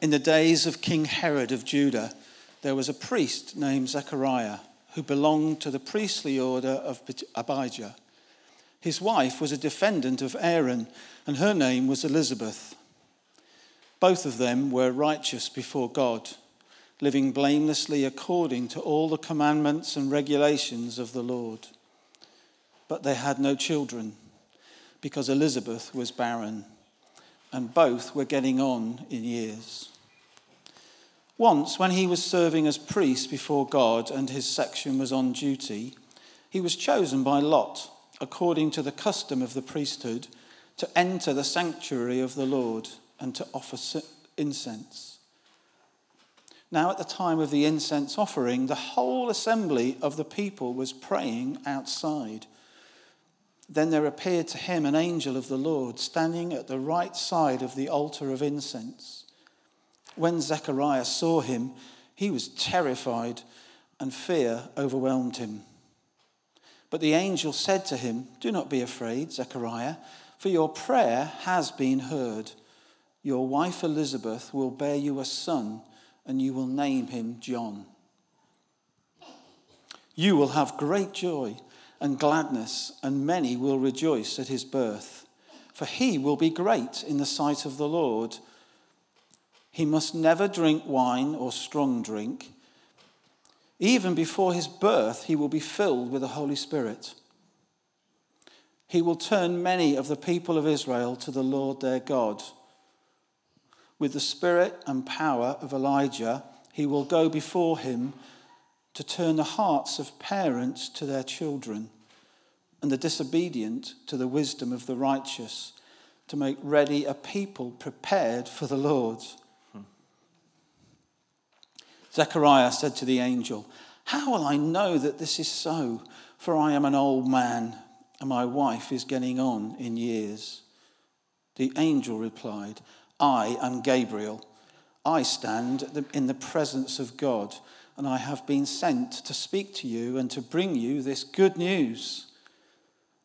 In the days of King Herod of Judah, there was a priest named Zechariah who belonged to the priestly order of Abijah. His wife was a defendant of Aaron, and her name was Elizabeth. Both of them were righteous before God, living blamelessly according to all the commandments and regulations of the Lord. But they had no children because Elizabeth was barren, and both were getting on in years. Once, when he was serving as priest before God and his section was on duty, he was chosen by Lot, according to the custom of the priesthood, to enter the sanctuary of the Lord and to offer incense. Now, at the time of the incense offering, the whole assembly of the people was praying outside. Then there appeared to him an angel of the Lord standing at the right side of the altar of incense. When Zechariah saw him, he was terrified, and fear overwhelmed him. But the angel said to him, Do not be afraid, Zechariah, for your prayer has been heard. Your wife Elizabeth will bear you a son, and you will name him John. You will have great joy and gladness, and many will rejoice at his birth. For he will be great in the sight of the Lord he must never drink wine or strong drink. Even before his birth, he will be filled with the Holy Spirit. He will turn many of the people of Israel to the Lord their God. With the spirit and power of Elijah, he will go before him to turn the hearts of parents to their children and the disobedient to the wisdom of the righteous, to make ready a people prepared for the Lord. Zechariah said to the angel, How will I know that this is so? For I am an old man, and my wife is getting on in years. The angel replied, I am Gabriel. I stand in the presence of God, and I have been sent to speak to you and to bring you this good news.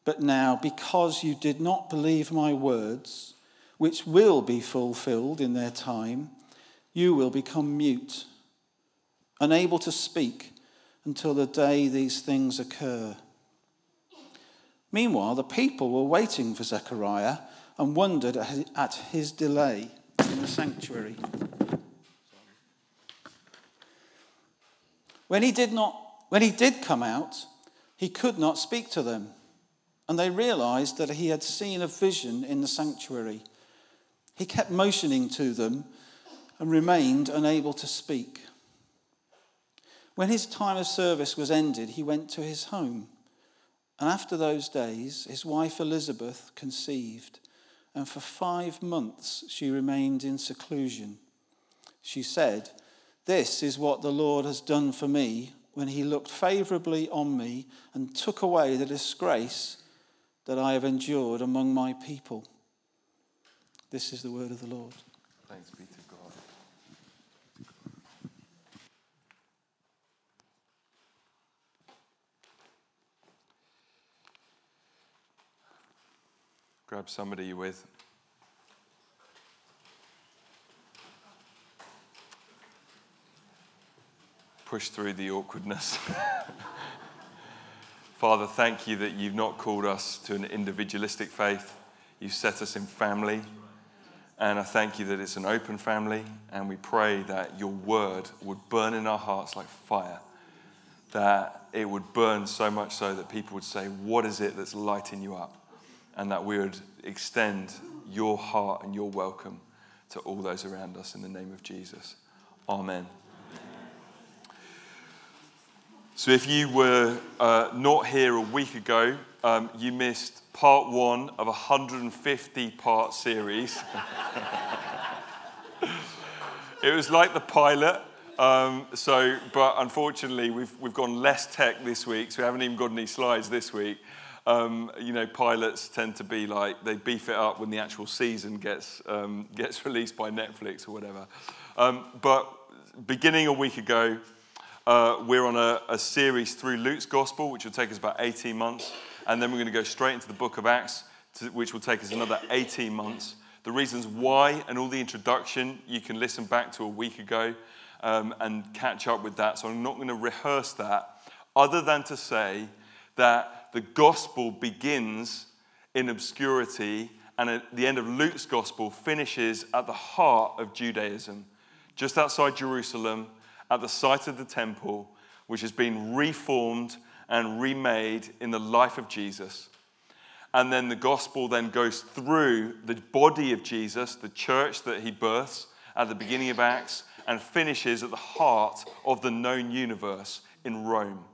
But now, because you did not believe my words, which will be fulfilled in their time, you will become mute unable to speak until the day these things occur. Meanwhile, the people were waiting for Zechariah and wondered at his delay in the sanctuary. When he did not when he did come out, he could not speak to them, and they realized that he had seen a vision in the sanctuary. He kept motioning to them and remained unable to speak. When his time of service was ended, he went to his home. And after those days, his wife Elizabeth conceived, and for five months she remained in seclusion. She said, This is what the Lord has done for me when he looked favorably on me and took away the disgrace that I have endured among my people. This is the word of the Lord. Thanks be to God. Grab somebody you're with. Push through the awkwardness. Father, thank you that you've not called us to an individualistic faith. You've set us in family. And I thank you that it's an open family. And we pray that your word would burn in our hearts like fire. That it would burn so much so that people would say, What is it that's lighting you up? and that we would extend your heart and your welcome to all those around us in the name of Jesus. Amen. So, if you were uh, not here a week ago, um, you missed part one of a 150 part series. it was like the pilot. Um, so, but unfortunately, we've, we've gone less tech this week, so we haven't even got any slides this week. Um, you know, pilots tend to be like they beef it up when the actual season gets um, gets released by Netflix or whatever. Um, but beginning a week ago, uh, we're on a, a, series through Luke's Gospel, which will take us about 18 months, and then we're going to go straight into the Book of Acts, to, which will take us another 18 months The reasons why and all the introduction, you can listen back to a week ago um, and catch up with that. So I'm not going to rehearse that, other than to say that the gospel begins in obscurity and at the end of Luke's gospel finishes at the heart of Judaism, just outside Jerusalem, at the site of the temple, which has been reformed and remade in the life of Jesus. And then the gospel then goes through the body of Jesus, the church that he births at the beginning of Acts, and finishes at the heart of the known universe in Rome.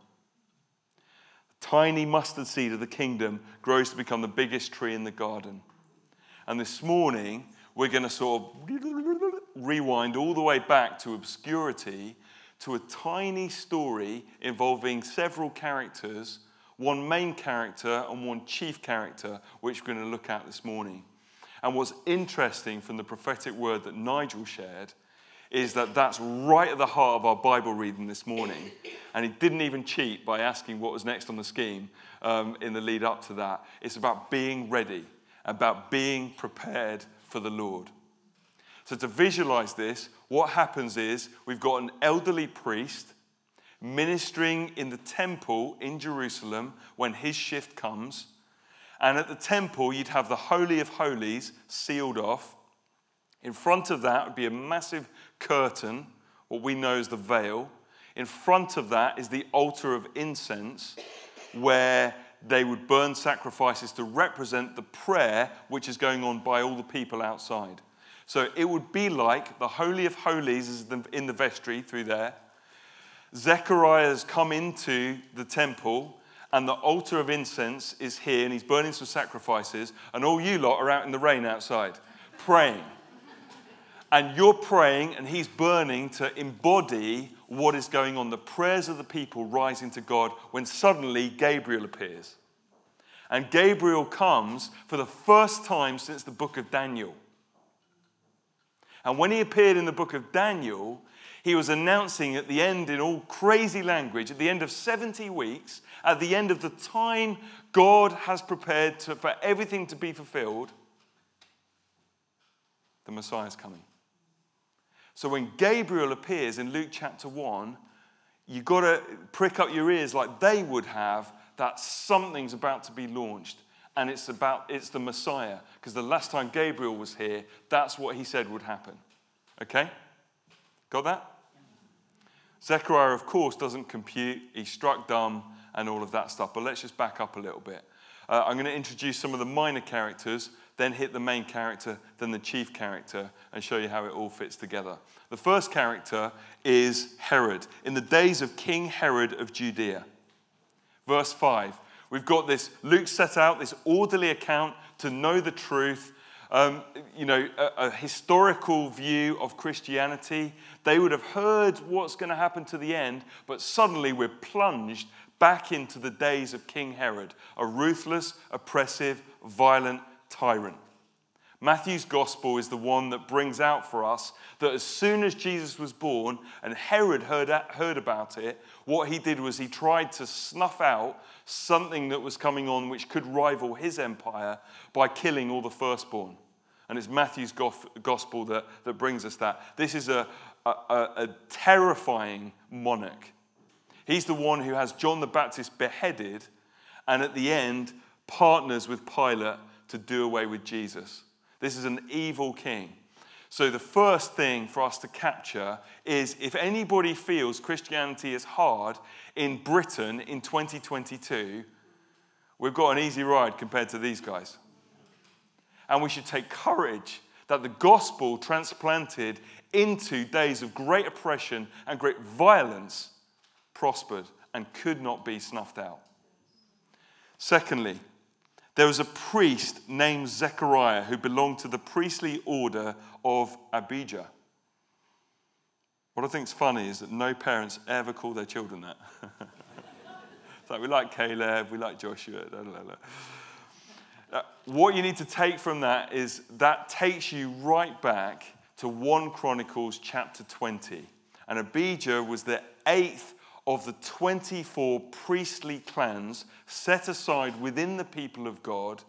The tiny mustard seed of the kingdom grows to become the biggest tree in the garden. And this morning, we're going to sort of rewind all the way back to obscurity to a tiny story involving several characters, one main character and one chief character, which we're going to look at this morning. And what's interesting from the prophetic word that Nigel shared is that that's right at the heart of our Bible reading this morning. And he didn't even cheat by asking what was next on the scheme um, in the lead up to that. It's about being ready, about being prepared for the Lord. So, to visualize this, what happens is we've got an elderly priest ministering in the temple in Jerusalem when his shift comes. And at the temple, you'd have the Holy of Holies sealed off. In front of that would be a massive curtain, what we know as the veil. In front of that is the altar of incense, where they would burn sacrifices to represent the prayer which is going on by all the people outside. So it would be like the Holy of Holies is in the vestry through there. Zechariah has come into the temple, and the altar of incense is here, and he's burning some sacrifices, and all you lot are out in the rain outside praying and you're praying and he's burning to embody what is going on the prayers of the people rising to God when suddenly Gabriel appears. And Gabriel comes for the first time since the book of Daniel. And when he appeared in the book of Daniel, he was announcing at the end, in all crazy language, at the end of 70 weeks, at the end of the time God has prepared to, for everything to be fulfilled, the Messiah is coming. So when Gabriel appears in Luke chapter 1, you've got to prick up your ears like they would have that something's about to be launched. And it's about it's the Messiah. Because the last time Gabriel was here, that's what he said would happen. Okay? Got that? Zechariah, of course, doesn't compute. He's struck dumb and all of that stuff. But let's just back up a little bit. Uh, I'm going to introduce some of the minor characters then hit the main character, then the chief character, and show you how it all fits together. The first character is Herod, in the days of King Herod of Judea. Verse 5. We've got this, Luke set out this orderly account to know the truth. Um, you know, a, a historical view of Christianity. They would have heard what's going to happen to the end, but suddenly we're plunged back into the days of King Herod, a ruthless, oppressive, violent tyrant. Matthew's gospel is the one that brings out for us that as soon as Jesus was born and Herod heard, heard about it, what he did was he tried to snuff out something that was coming on which could rival his empire by killing all the firstborn. And it's Matthew's gospel that, that brings us that. This is a, a, a terrifying monarch. He's the one who has John the Baptist beheaded and at the end partners with Pilate to do away with Jesus. This is an evil king. So, the first thing for us to capture is if anybody feels Christianity is hard in Britain in 2022, we've got an easy ride compared to these guys. And we should take courage that the gospel transplanted into days of great oppression and great violence prospered and could not be snuffed out. Secondly, there was a priest named Zechariah who belonged to the priestly order of Abijah. What I think is funny is that no parents ever call their children that. it's like we like Caleb, we like Joshua. Blah, blah, blah. What you need to take from that is that takes you right back to 1 Chronicles chapter 20. And Abijah was the eighth of the 24 priestly clans set aside within the people of God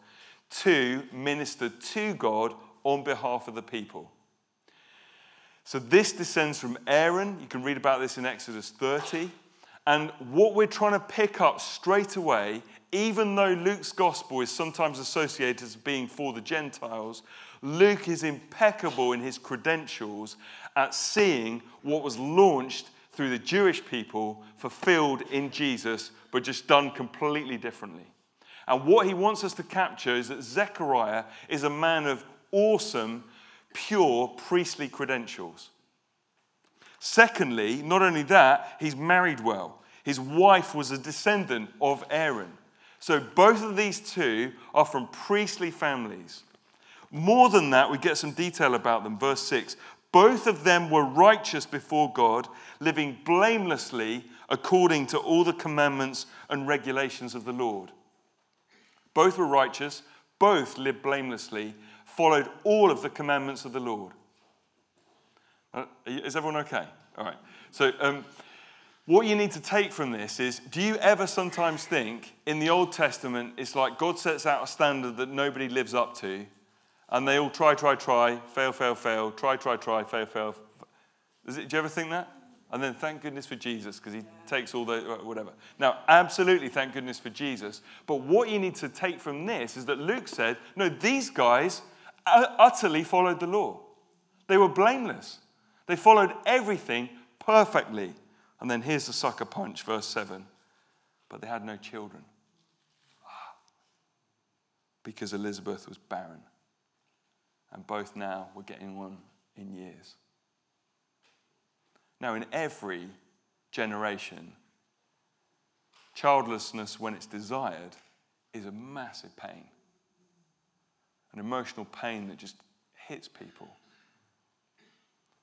to minister to God on behalf of the people. So this descends from Aaron. You can read about this in Exodus 30. And what we're trying to pick up straight away, even though Luke's gospel is sometimes associated as being for the Gentiles, Luke is impeccable in his credentials at seeing what was launched through the Jewish people fulfilled in Jesus, but just done completely differently. And what he wants us to capture is that Zechariah is a man of awesome, pure priestly credentials. Secondly, not only that, he's married well. His wife was a descendant of Aaron. So both of these two are from priestly families. More than that, we get some detail about them. Verse 6 Both of them were righteous before God, living blamelessly according to all the commandments and regulations of the Lord. Both were righteous, both lived blamelessly, followed all of the commandments of the Lord. Uh, is everyone okay? All right. So, um, what you need to take from this is do you ever sometimes think in the Old Testament it's like God sets out a standard that nobody lives up to, and they all try, try, try, fail, fail, fail, try, try, try, fail, fail. It, do you ever think that? And then thank goodness for Jesus because he takes all the uh, whatever. Now, absolutely thank goodness for Jesus. But what you need to take from this is that Luke said, no, these guys utterly followed the law. They were blameless. They followed everything perfectly. And then here's the sucker punch, verse 7. But they had no children because Elizabeth was barren and both now were getting on in years. Now, in every generation, childlessness, when it's desired, is a massive pain, an emotional pain that just hits people.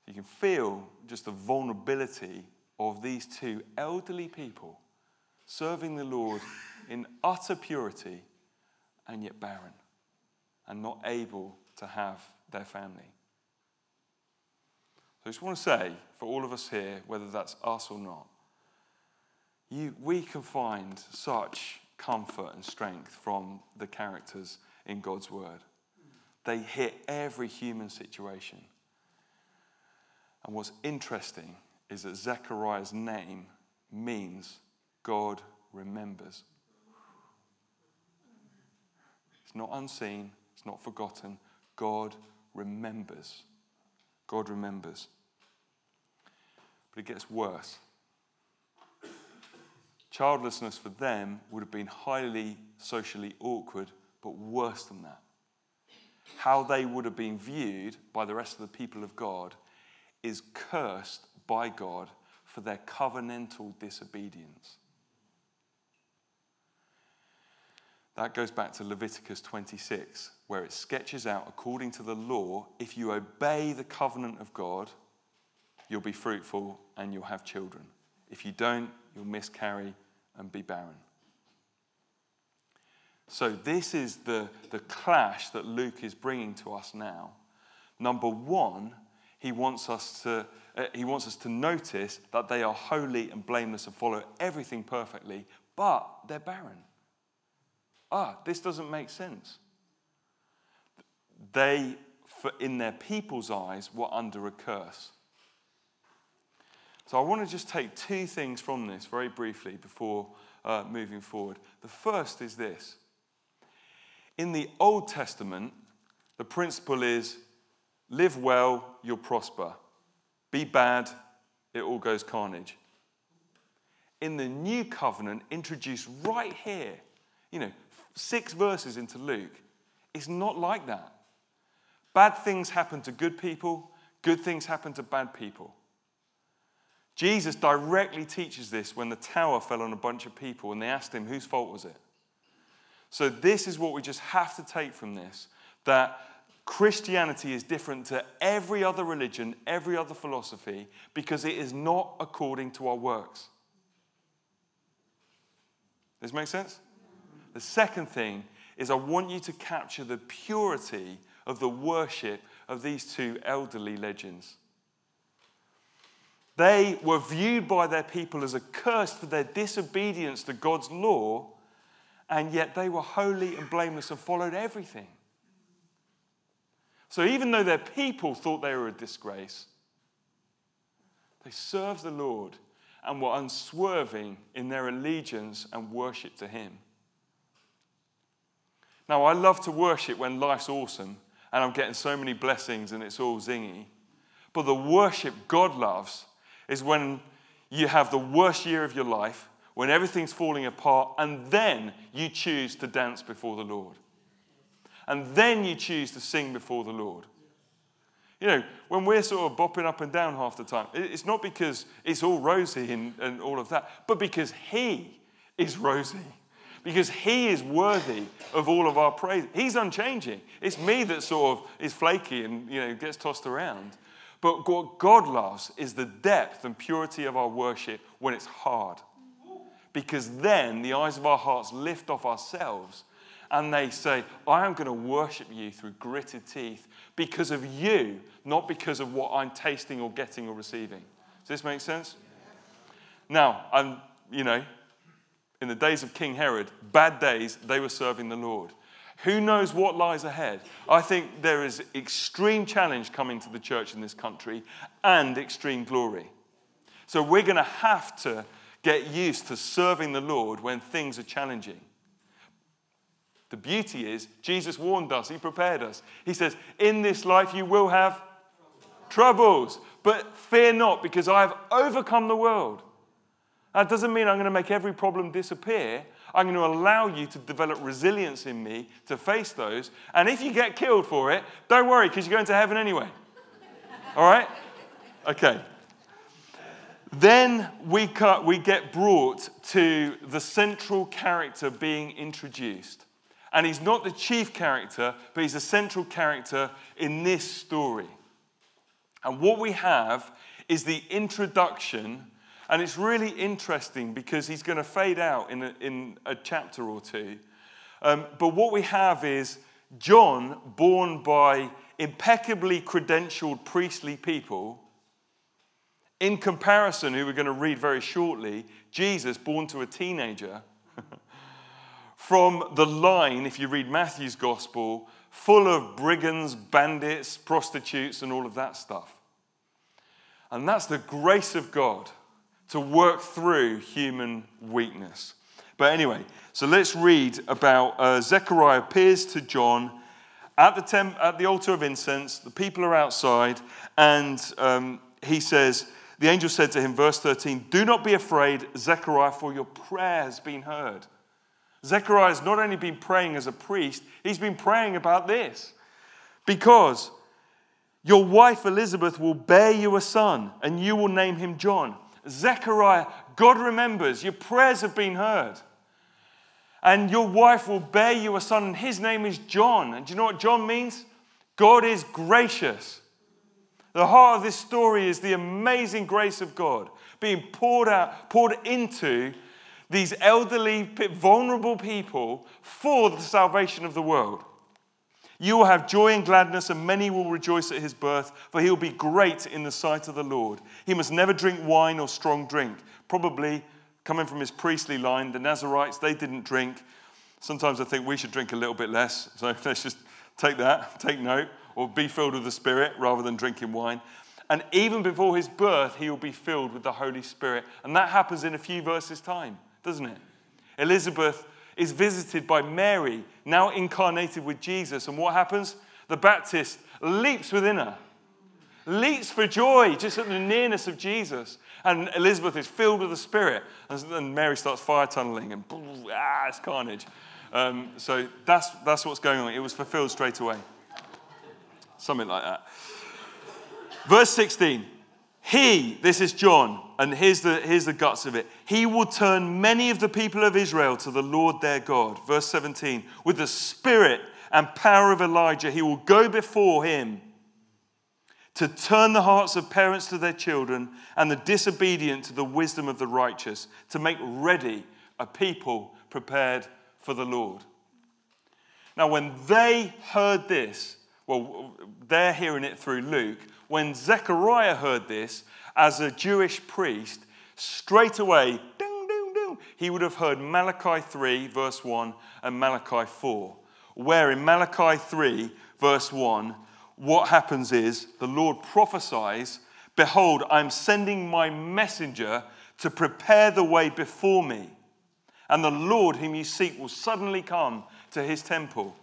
You can feel just the vulnerability of these two elderly people serving the Lord in utter purity and yet barren and not able to have their family. So I just want to say, for all of us here, whether that's us or not, you, we can find such comfort and strength from the characters in God's Word. They hit every human situation. And what's interesting is that Zechariah's name means God remembers. It's not unseen, it's not forgotten, God remembers. God remembers. But it gets worse. Childlessness for them would have been highly socially awkward, but worse than that. How they would have been viewed by the rest of the people of God is cursed by God for their covenantal disobedience. That goes back to Leviticus 26, where it sketches out, according to the law, if you obey the covenant of God, you'll be fruitful and you'll have children. If you don't, you'll miscarry and be barren. So, this is the, the clash that Luke is bringing to us now. Number one, he wants us to, uh, he wants us to notice that they are holy and blameless and follow everything perfectly, but they're barren ah, this doesn't make sense. They, for in their people's eyes, were under a curse. So I want to just take two things from this very briefly before uh, moving forward. The first is this In the Old Testament, the principle is live well, you'll prosper. Be bad, it all goes carnage. In the new covenant, introduced right here, you know, six verses into Luke, it's not like that. Bad things happen to good people, good things happen to bad people. Jesus directly teaches this when the tower fell on a bunch of people and they asked him, whose fault was it? So, this is what we just have to take from this that Christianity is different to every other religion, every other philosophy, because it is not according to our works. Does this make sense? The second thing is I want you to capture the purity of the worship of these two elderly legends. They were viewed by their people as a curse for their disobedience to God's law, and yet they were holy and blameless and followed everything. So even though their people thought they were a disgrace, they served the Lord and were unswerving in their allegiance and worship to Him. Now, I love to worship when life's awesome and I'm getting so many blessings and it's all zingy. But the worship God loves is when you have the worst year of your life, when everything's falling apart, and then you choose to dance before the Lord. And then you choose to sing before the Lord. You know, when we're sort of bopping up and down half the time, it's not because it's all rosy and, and all of that, but because He is rosy. Because He is worthy of all of our praise. He's unchanging. It's me that sort of is flaky and, you know, gets tossed around. But what God loves is the depth and purity of our worship when it's hard. Because then the eyes of our hearts lift off ourselves and they say, I am going to worship you through gritted teeth because of you, not because of what I'm tasting or getting or receiving. Does this make sense? Now, I'm, you know, in the days of King Herod, bad days, they were serving the Lord. Who knows what lies ahead? I think there is extreme challenge coming to the church in this country and extreme glory. So we're going to have to get used to serving the Lord when things are challenging. The beauty is, Jesus warned us, He prepared us. He says, In this life you will have troubles, but fear not, because I have overcome the world. That doesn't mean I'm going to make every problem disappear. I'm going to allow you to develop resilience in me to face those. And if you get killed for it, don't worry, because you're going to heaven anyway. All right? Okay. Then we, cut, we get brought to the central character being introduced. And he's not the chief character, but he's a central character in this story. And what we have is the introduction, and it's really interesting because he's going to fade out in a, in a chapter or two. Um, but what we have is John, born by impeccably credentialed priestly people, in comparison, who we're going to read very shortly, Jesus, born to a teenager. from the line, if you read Matthew's gospel, full of brigands, bandits, prostitutes, and all of that stuff. And that's the grace of God to work through human weakness. But anyway, so let's read about uh, Zechariah appears to John at the, temp- at the altar of incense. The people are outside, and um, he says, The angel said to him, verse 13, Do not be afraid, Zechariah, for your prayer has been heard. Zechariah has not only been praying as a priest, he's been praying about this. Because your wife Elizabeth will bear you a son, and you will name him John. Zechariah, God remembers, your prayers have been heard. And your wife will bear you a son, and his name is John. And do you know what John means? God is gracious. The heart of this story is the amazing grace of God being poured out, poured into these elderly, vulnerable people for the salvation of the world. You will have joy and gladness, and many will rejoice at his birth, for he will be great in the sight of the Lord. He must never drink wine or strong drink. Probably coming from his priestly line, the Nazarites, they didn't drink. Sometimes I think we should drink a little bit less. So let's just take that, take note, or be filled with the Spirit rather than drinking wine. And even before his birth, he will be filled with the Holy Spirit. And that happens in a few verses' time doesn't it? Elizabeth is visited by Mary, now incarnated with Jesus. And what happens? The Baptist leaps within her, leaps for joy just at the nearness of Jesus. And Elizabeth is filled with the Spirit. And then Mary starts fire tunneling and ah, it's carnage. Um, so that's, that's what's going on. It was fulfilled straight away. Something like that. Verse 16. He, this is John, and here's the, here's the guts of it. He will turn many of the people of Israel to the Lord their God. Verse 17. With the spirit and power of Elijah, he will go before him to turn the hearts of parents to their children and the disobedient to the wisdom of the righteous, to make ready a people prepared for the Lord. Now, when they heard this, well, they're hearing it through Luke. When Zechariah heard this, as a Jewish priest, straight away, ding, ding, ding, he would have heard Malachi 3, verse 1, and Malachi 4. Where in Malachi 3, verse 1, what happens is the Lord prophesies, Behold, I'm sending my messenger to prepare the way before me. And the Lord whom you seek will suddenly come to his temple.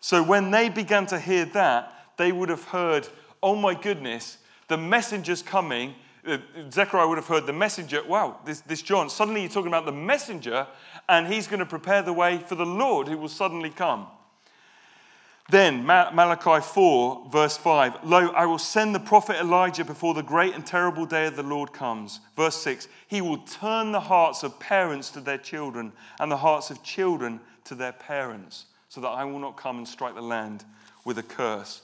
So when they began to hear that, they would have heard, Oh my goodness, the messenger's coming. Uh, Zechariah would have heard the messenger. Wow, this, this John, suddenly you're talking about the messenger, and he's going to prepare the way for the Lord who will suddenly come. Then, Malachi 4, verse 5 Lo, I will send the prophet Elijah before the great and terrible day of the Lord comes. Verse 6 He will turn the hearts of parents to their children and the hearts of children to their parents, so that I will not come and strike the land with a curse.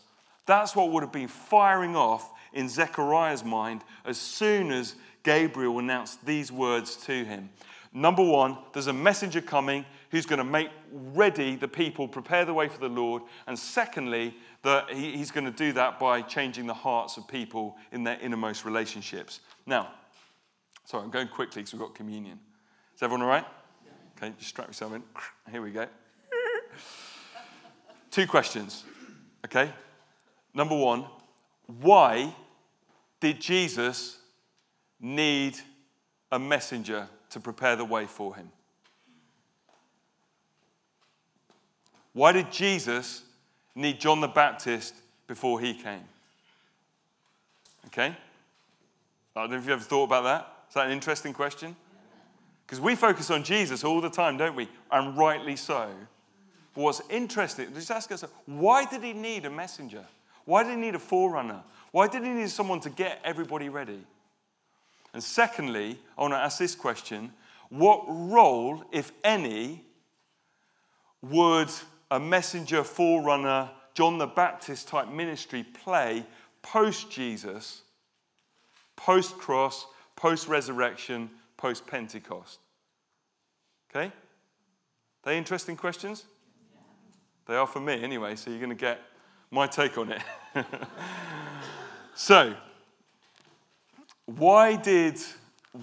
That's what would have been firing off in Zechariah's mind as soon as Gabriel announced these words to him. Number one, there's a messenger coming who's going to make ready the people, prepare the way for the Lord. And secondly, that he's going to do that by changing the hearts of people in their innermost relationships. Now, sorry, I'm going quickly because we've got communion. Is everyone all right? Okay, just strap yourself in. Here we go. Two questions. Okay? Number one, why did Jesus need a messenger to prepare the way for him? Why did Jesus need John the Baptist before he came? Okay? I don't know if you've ever thought about that. Is that an interesting question? Because we focus on Jesus all the time, don't we? And rightly so. But what's interesting, just ask us, why did he need a messenger? Why did he need a forerunner? Why did he need someone to get everybody ready? And secondly, I want to ask this question what role, if any, would a messenger, forerunner, John the Baptist type ministry play post Jesus, post cross, post resurrection, post Pentecost? Okay? They interesting questions? They are for me anyway, so you're going to get my take on it. so, why did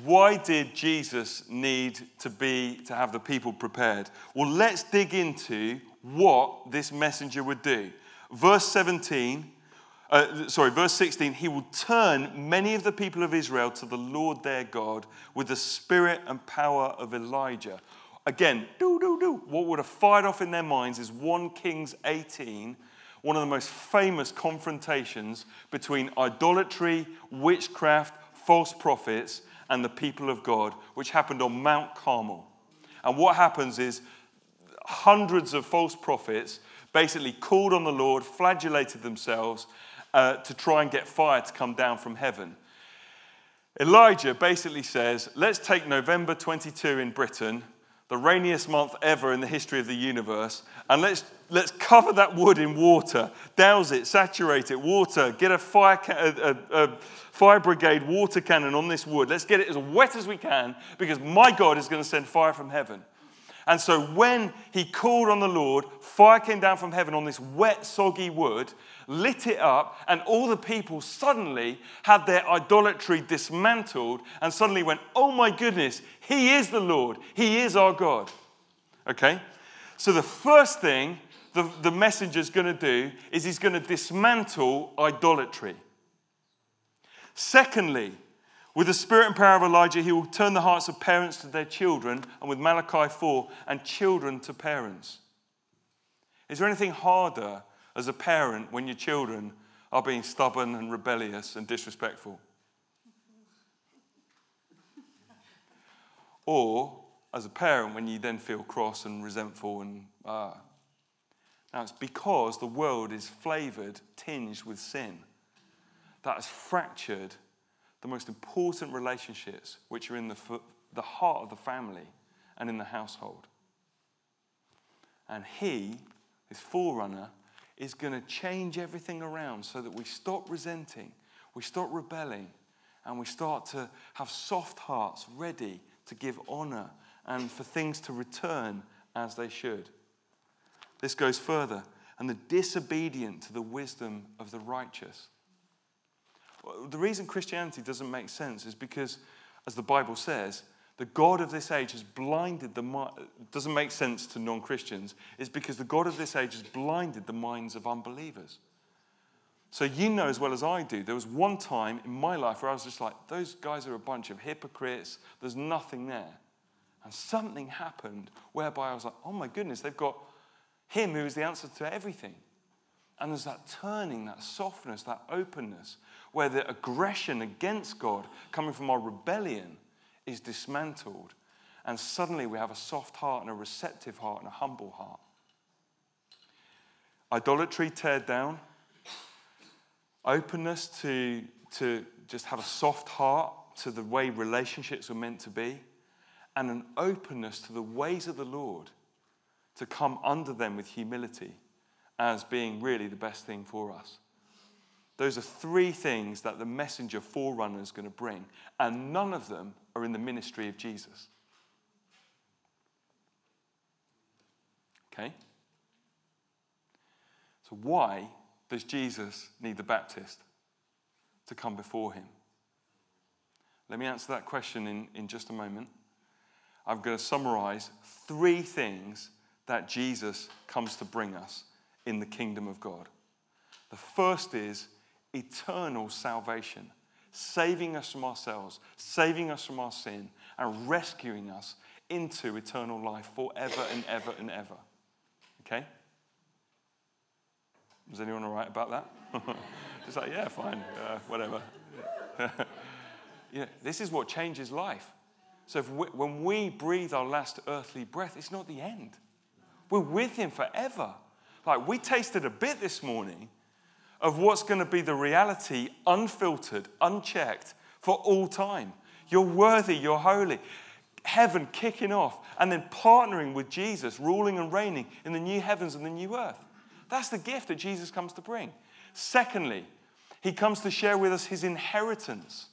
why did Jesus need to be to have the people prepared? Well, let's dig into what this messenger would do. Verse 17, uh, sorry, verse 16, he will turn many of the people of Israel to the Lord their God with the spirit and power of Elijah. Again, do, do, do. What would have fired off in their minds is 1 Kings 18, one of the most famous confrontations between idolatry, witchcraft, false prophets, and the people of God, which happened on Mount Carmel. And what happens is hundreds of false prophets basically called on the Lord, flagellated themselves uh, to try and get fire to come down from heaven. Elijah basically says, let's take November 22 in Britain, the rainiest month ever in the history of the universe, and let's, let's cover that wood in water, douse it, saturate it, water, get a fire, a, a, a fire brigade water cannon on this wood. Let's get it as wet as we can because my God is going to send fire from heaven. And so when he called on the Lord, fire came down from heaven on this wet, soggy wood, lit it up, and all the people suddenly had their idolatry dismantled and suddenly went, Oh my goodness, he is the Lord, he is our God. Okay? So the first thing the, the messenger's going to do is he's going to dismantle idolatry. Secondly, with the spirit and power of Elijah, he will turn the hearts of parents to their children, and with Malachi 4, and children to parents. Is there anything harder as a parent when your children are being stubborn and rebellious and disrespectful? or as a parent when you then feel cross and resentful and ah. Now it's because the world is flavored, tinged with sin that has fractured the most important relationships, which are in the, the heart of the family and in the household. And he, his forerunner, is going to change everything around so that we stop resenting, we stop rebelling, and we start to have soft hearts ready to give honor and for things to return as they should. This goes further. And the disobedient to the wisdom of the righteous the reason Christianity doesn't make sense is because, as the Bible says, the God of this age has blinded the doesn't make sense to non Christians, is because the God of this age has blinded the minds of unbelievers. So you know as well as I do, there was one time in my life where I was just like, those guys are a bunch of hypocrites. There's nothing there. And something happened whereby I was like, oh my goodness, they've got him who is the answer to everything. And there's that turning, that softness, that openness, where the aggression against God coming from our rebellion is dismantled. And suddenly we have a soft heart and a receptive heart and a humble heart. Idolatry teared down, openness to, to just have a soft heart to the way relationships are meant to be, and an openness to the ways of the Lord to come under them with humility as being really the best thing for us. Those are three things that the messenger forerunner is going to bring, and none of them are in the ministry of Jesus. Okay? So, why does Jesus need the Baptist to come before him? Let me answer that question in, in just a moment. I'm going to summarize three things that Jesus comes to bring us in the kingdom of God. The first is eternal salvation, saving us from ourselves, saving us from our sin, and rescuing us into eternal life forever and ever and ever. Okay? Is anyone all right about that? Just like, yeah, fine, uh, whatever. yeah, this is what changes life. So we, when we breathe our last earthly breath, it's not the end. We're with Him forever. Like we tasted a bit this morning of what's going to be the reality, unfiltered, unchecked for all time. You're worthy, you're holy. Heaven kicking off and then partnering with Jesus, ruling and reigning in the new heavens and the new earth. That's the gift that Jesus comes to bring. Secondly, he comes to share with us his inheritance.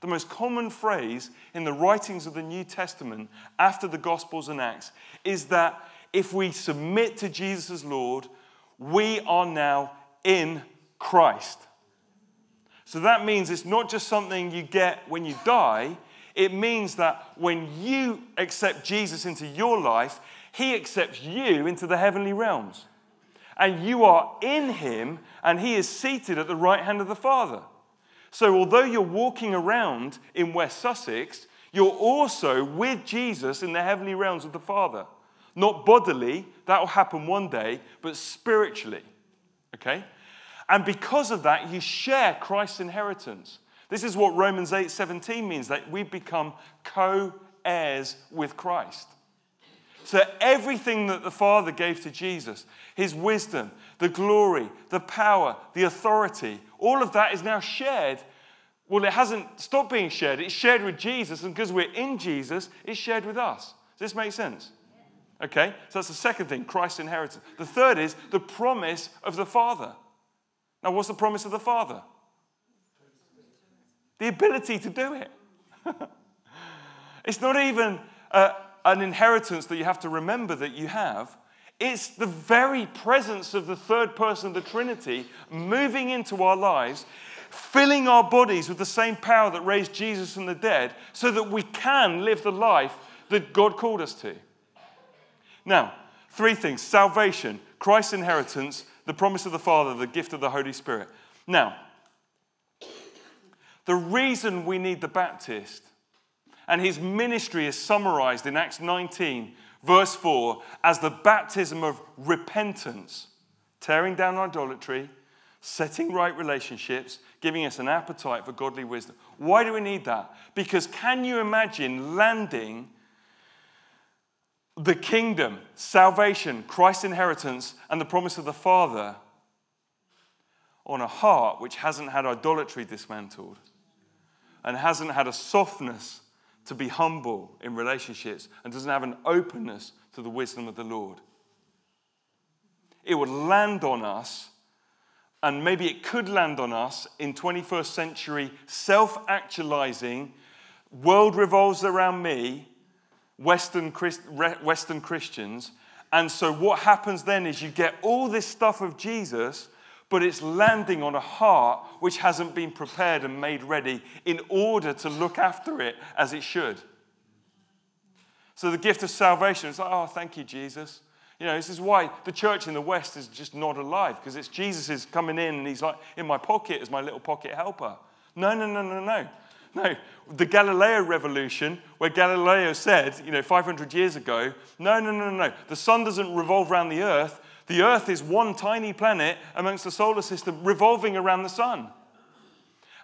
The most common phrase in the writings of the New Testament after the Gospels and Acts is that if we submit to Jesus as Lord, we are now in Christ. So that means it's not just something you get when you die, it means that when you accept Jesus into your life, he accepts you into the heavenly realms. And you are in him, and he is seated at the right hand of the Father. So, although you're walking around in West Sussex, you're also with Jesus in the heavenly realms of the Father. Not bodily, that will happen one day, but spiritually. Okay? And because of that, you share Christ's inheritance. This is what Romans 8 17 means that we become co heirs with Christ. So, everything that the Father gave to Jesus, his wisdom, the glory, the power, the authority, all of that is now shared. Well, it hasn't stopped being shared. It's shared with Jesus, and because we're in Jesus, it's shared with us. Does this make sense? Okay, so that's the second thing Christ's inheritance. The third is the promise of the Father. Now, what's the promise of the Father? The ability to do it. it's not even uh, an inheritance that you have to remember that you have. It's the very presence of the third person of the Trinity moving into our lives, filling our bodies with the same power that raised Jesus from the dead, so that we can live the life that God called us to. Now, three things salvation, Christ's inheritance, the promise of the Father, the gift of the Holy Spirit. Now, the reason we need the Baptist and his ministry is summarized in Acts 19, verse 4, as the baptism of repentance, tearing down idolatry, setting right relationships, giving us an appetite for godly wisdom. Why do we need that? Because can you imagine landing the kingdom, salvation, Christ's inheritance, and the promise of the Father on a heart which hasn't had idolatry dismantled and hasn't had a softness to be humble in relationships and doesn't have an openness to the wisdom of the Lord. It would land on us, and maybe it could land on us in 21st century self actualizing, world revolves around me, Western, Christ, Western Christians. And so what happens then is you get all this stuff of Jesus but it's landing on a heart which hasn't been prepared and made ready in order to look after it as it should. So the gift of salvation is like, oh, thank you, Jesus. You know, this is why the church in the West is just not alive, because it's Jesus is coming in and he's like in my pocket as my little pocket helper. No, no, no, no, no. No, the Galileo revolution, where Galileo said, you know, 500 years ago, no, no, no, no, the sun doesn't revolve around the earth. The earth is one tiny planet amongst the solar system revolving around the sun.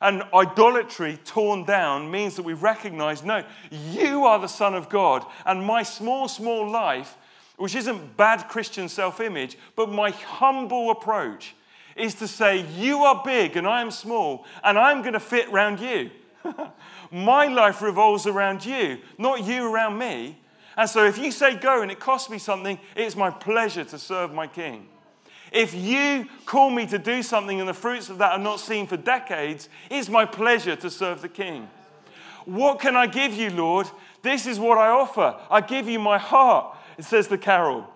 And idolatry torn down means that we recognize no, you are the Son of God, and my small, small life, which isn't bad Christian self image, but my humble approach is to say, You are big and I am small, and I'm going to fit around you. my life revolves around you, not you around me. And so if you say go and it costs me something, it's my pleasure to serve my King. If you call me to do something and the fruits of that are not seen for decades, it's my pleasure to serve the King. What can I give you, Lord? This is what I offer. I give you my heart, it says the carol.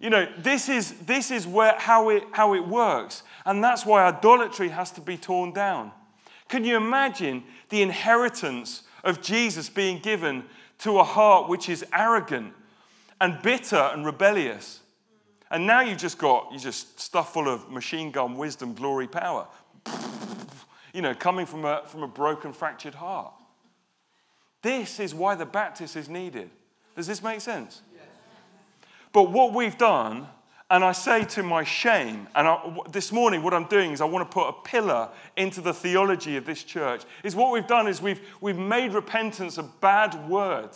You know, this is, this is where, how, it, how it works. And that's why idolatry has to be torn down. Can you imagine the inheritance of Jesus being given to a heart which is arrogant and bitter and rebellious? And now you've just got, you just stuff full of machine gun wisdom, glory, power. You know, coming from a, from a broken, fractured heart. This is why the Baptist is needed. Does this make sense? Yes. But what we've done, and I say to my shame, and I, this morning what I'm doing is I want to put a pillar into the theology of this church, is what we've done is we've, we've made repentance a bad word.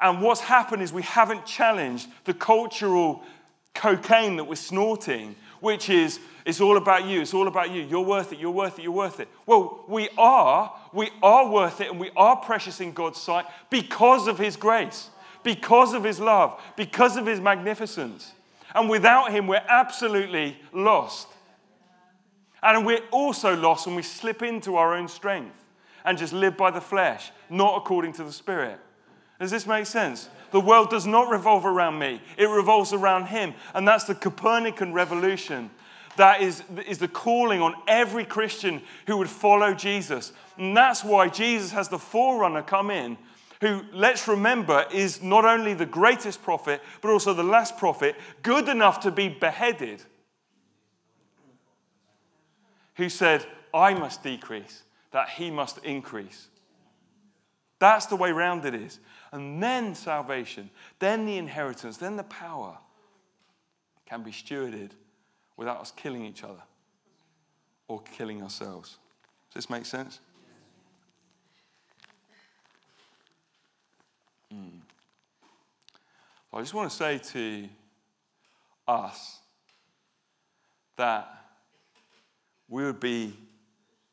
And what's happened is we haven't challenged the cultural cocaine that we're snorting, which is, it's all about you, it's all about you, you're worth it, you're worth it, you're worth it. Well, we are, we are worth it, and we are precious in God's sight because of His grace, because of His love, because of His magnificence. And without Him, we're absolutely lost. And we're also lost when we slip into our own strength and just live by the flesh, not according to the Spirit. Does this make sense? The world does not revolve around me, it revolves around Him. And that's the Copernican revolution. That is, is the calling on every Christian who would follow Jesus. And that's why Jesus has the forerunner come in, who, let's remember, is not only the greatest prophet, but also the last prophet, good enough to be beheaded, who said, I must decrease, that he must increase. That's the way round it is and then salvation, then the inheritance, then the power can be stewarded without us killing each other or killing ourselves. Does this make sense? Mm. I just want to say to us that we would be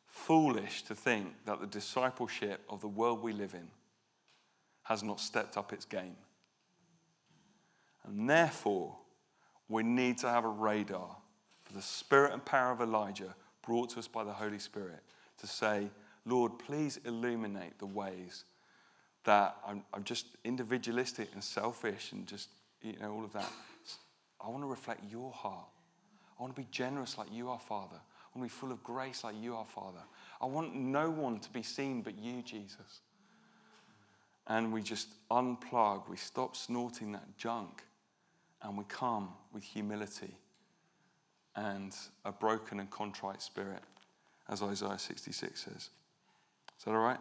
foolish to think that the discipleship of the world we live in has not stepped up its game. And therefore, we need to have a radar for the spirit and power of Elijah brought to us by the Holy Spirit to say, Lord, please illuminate the ways that I'm, I'm just individualistic and selfish and just, you know, all of that. I want to reflect your heart. I want to be generous like you are, Father. I want to be full of grace like you are, Father. I want no one to be seen but you, Jesus and we just unplug, we stop snorting that junk, and we come with humility and a broken and contrite spirit, as Isaiah 66 says. Is that all right?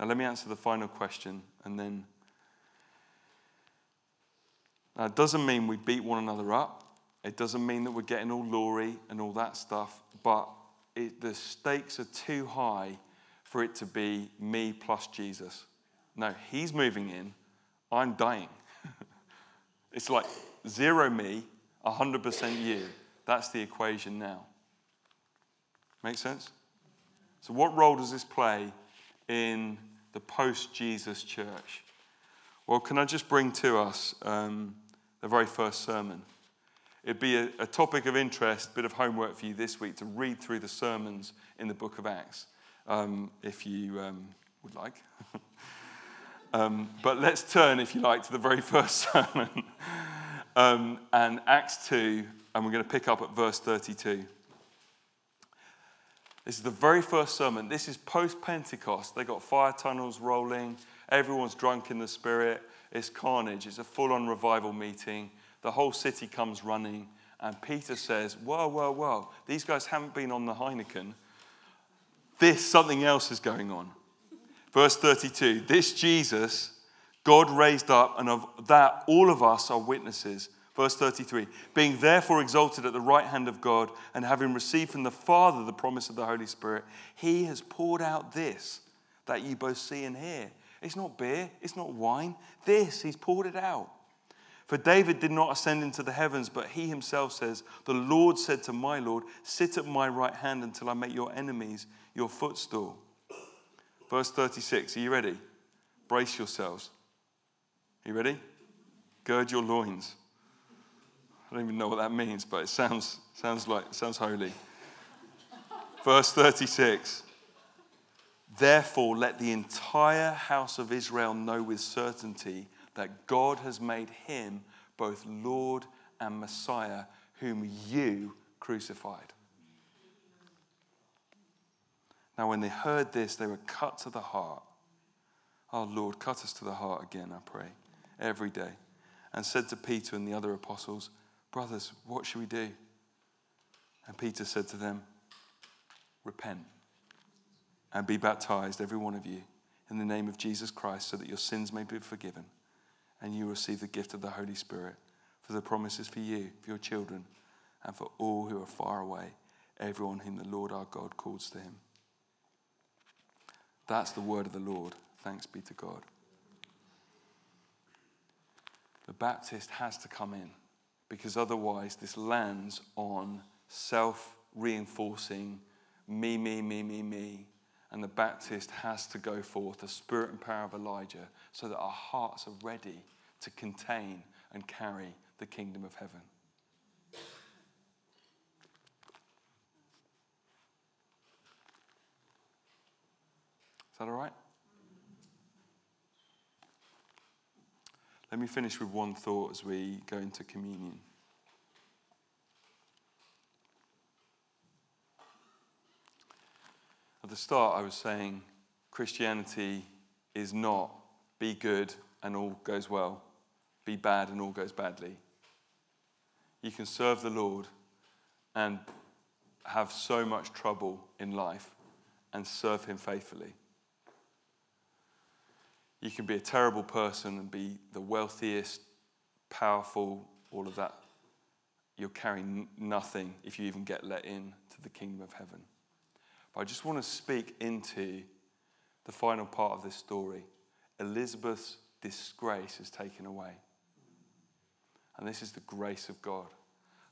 Now, let me answer the final question, and then. Now, it doesn't mean we beat one another up. It doesn't mean that we're getting all glory and all that stuff, but it, the stakes are too high for it to be me plus Jesus. No, he's moving in. I'm dying. it's like zero me, 100% you. That's the equation now. Make sense? So, what role does this play in the post Jesus church? Well, can I just bring to us um, the very first sermon? It'd be a, a, topic of interest, a bit of homework for you this week to read through the sermons in the book of Acts, um, if you um, would like. Um, but let's turn, if you like, to the very first sermon um, and Acts 2, and we're going to pick up at verse 32. This is the very first sermon. This is post Pentecost. They got fire tunnels rolling, everyone's drunk in the spirit. It's carnage. It's a full on revival meeting. the whole city comes running, and Peter says, Whoa, whoa, whoa, these guys haven't been on the Heineken. This, something else is going on. Verse 32 This Jesus, God raised up, and of that all of us are witnesses. Verse 33 Being therefore exalted at the right hand of God, and having received from the Father the promise of the Holy Spirit, he has poured out this that you both see and hear. It's not beer, it's not wine. This, he's poured it out. For David did not ascend into the heavens, but he himself says, The Lord said to my Lord, Sit at my right hand until I make your enemies your footstool. Verse 36, are you ready? Brace yourselves. Are you ready? Gird your loins. I don't even know what that means, but it sounds, sounds like sounds holy. Verse 36. Therefore, let the entire house of Israel know with certainty that God has made him both Lord and Messiah, whom you crucified. Now, when they heard this, they were cut to the heart. Oh, Lord, cut us to the heart again, I pray, every day. And said to Peter and the other apostles, Brothers, what should we do? And Peter said to them, Repent and be baptized, every one of you, in the name of Jesus Christ, so that your sins may be forgiven and you receive the gift of the Holy Spirit. For the promise is for you, for your children, and for all who are far away, everyone whom the Lord our God calls to him. That's the word of the Lord. Thanks be to God. The Baptist has to come in because otherwise this lands on self reinforcing me, me, me, me, me. And the Baptist has to go forth, the spirit and power of Elijah, so that our hearts are ready to contain and carry the kingdom of heaven. Is that all right? Let me finish with one thought as we go into communion. At the start, I was saying Christianity is not be good and all goes well, be bad and all goes badly. You can serve the Lord and have so much trouble in life and serve Him faithfully. You can be a terrible person and be the wealthiest, powerful, all of that. You'll carry nothing if you even get let in to the kingdom of heaven. But I just want to speak into the final part of this story Elizabeth's disgrace is taken away. And this is the grace of God.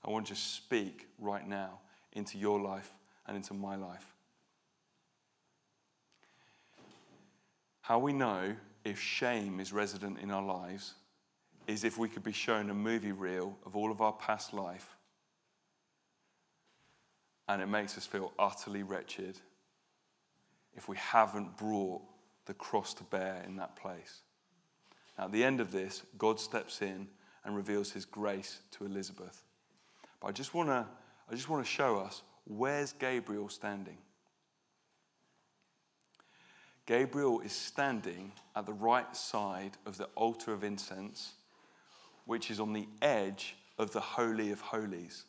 I want to just speak right now into your life and into my life. How we know if shame is resident in our lives is if we could be shown a movie reel of all of our past life and it makes us feel utterly wretched if we haven't brought the cross to bear in that place. Now, at the end of this, God steps in and reveals his grace to Elizabeth. But I just want to I just want to show us where's Gabriel standing? Gabriel is standing at the right side of the altar of incense, which is on the edge of the Holy of Holies.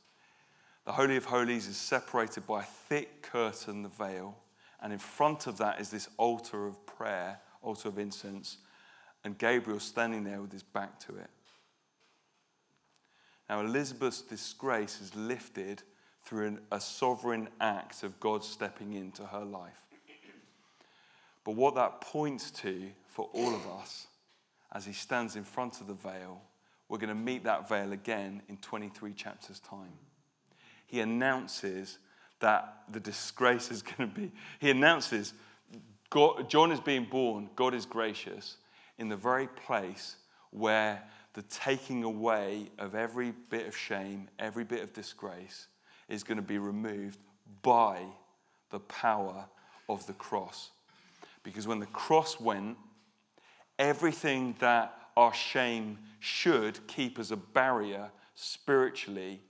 The Holy of Holies is separated by a thick curtain, the veil, and in front of that is this altar of prayer, altar of incense, and Gabriel standing there with his back to it. Now, Elizabeth's disgrace is lifted through an, a sovereign act of God stepping into her life. But what that points to for all of us as he stands in front of the veil, we're going to meet that veil again in 23 chapters' time. He announces that the disgrace is going to be, he announces God, John is being born, God is gracious, in the very place where the taking away of every bit of shame, every bit of disgrace is going to be removed by the power of the cross. Because when the cross went, everything that our shame should keep as a barrier spiritually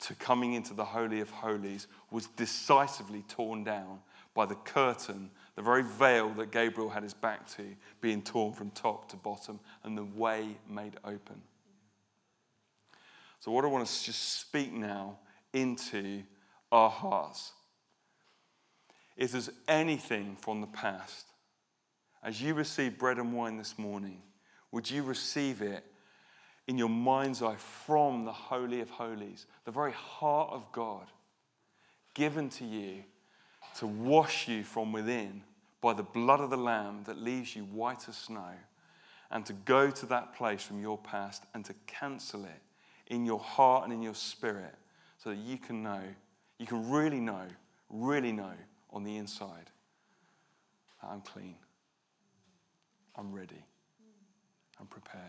to coming into the Holy of Holies was decisively torn down by the curtain the very veil that Gabriel had his back to being torn from top to bottom and the way made open. So, what I want to just speak now into our hearts. If there's anything from the past, as you receive bread and wine this morning, would you receive it in your mind's eye from the Holy of Holies, the very heart of God, given to you to wash you from within by the blood of the Lamb that leaves you white as snow, and to go to that place from your past and to cancel it in your heart and in your spirit so that you can know, you can really know, really know on the inside that I'm clean, I'm ready, I'm prepared.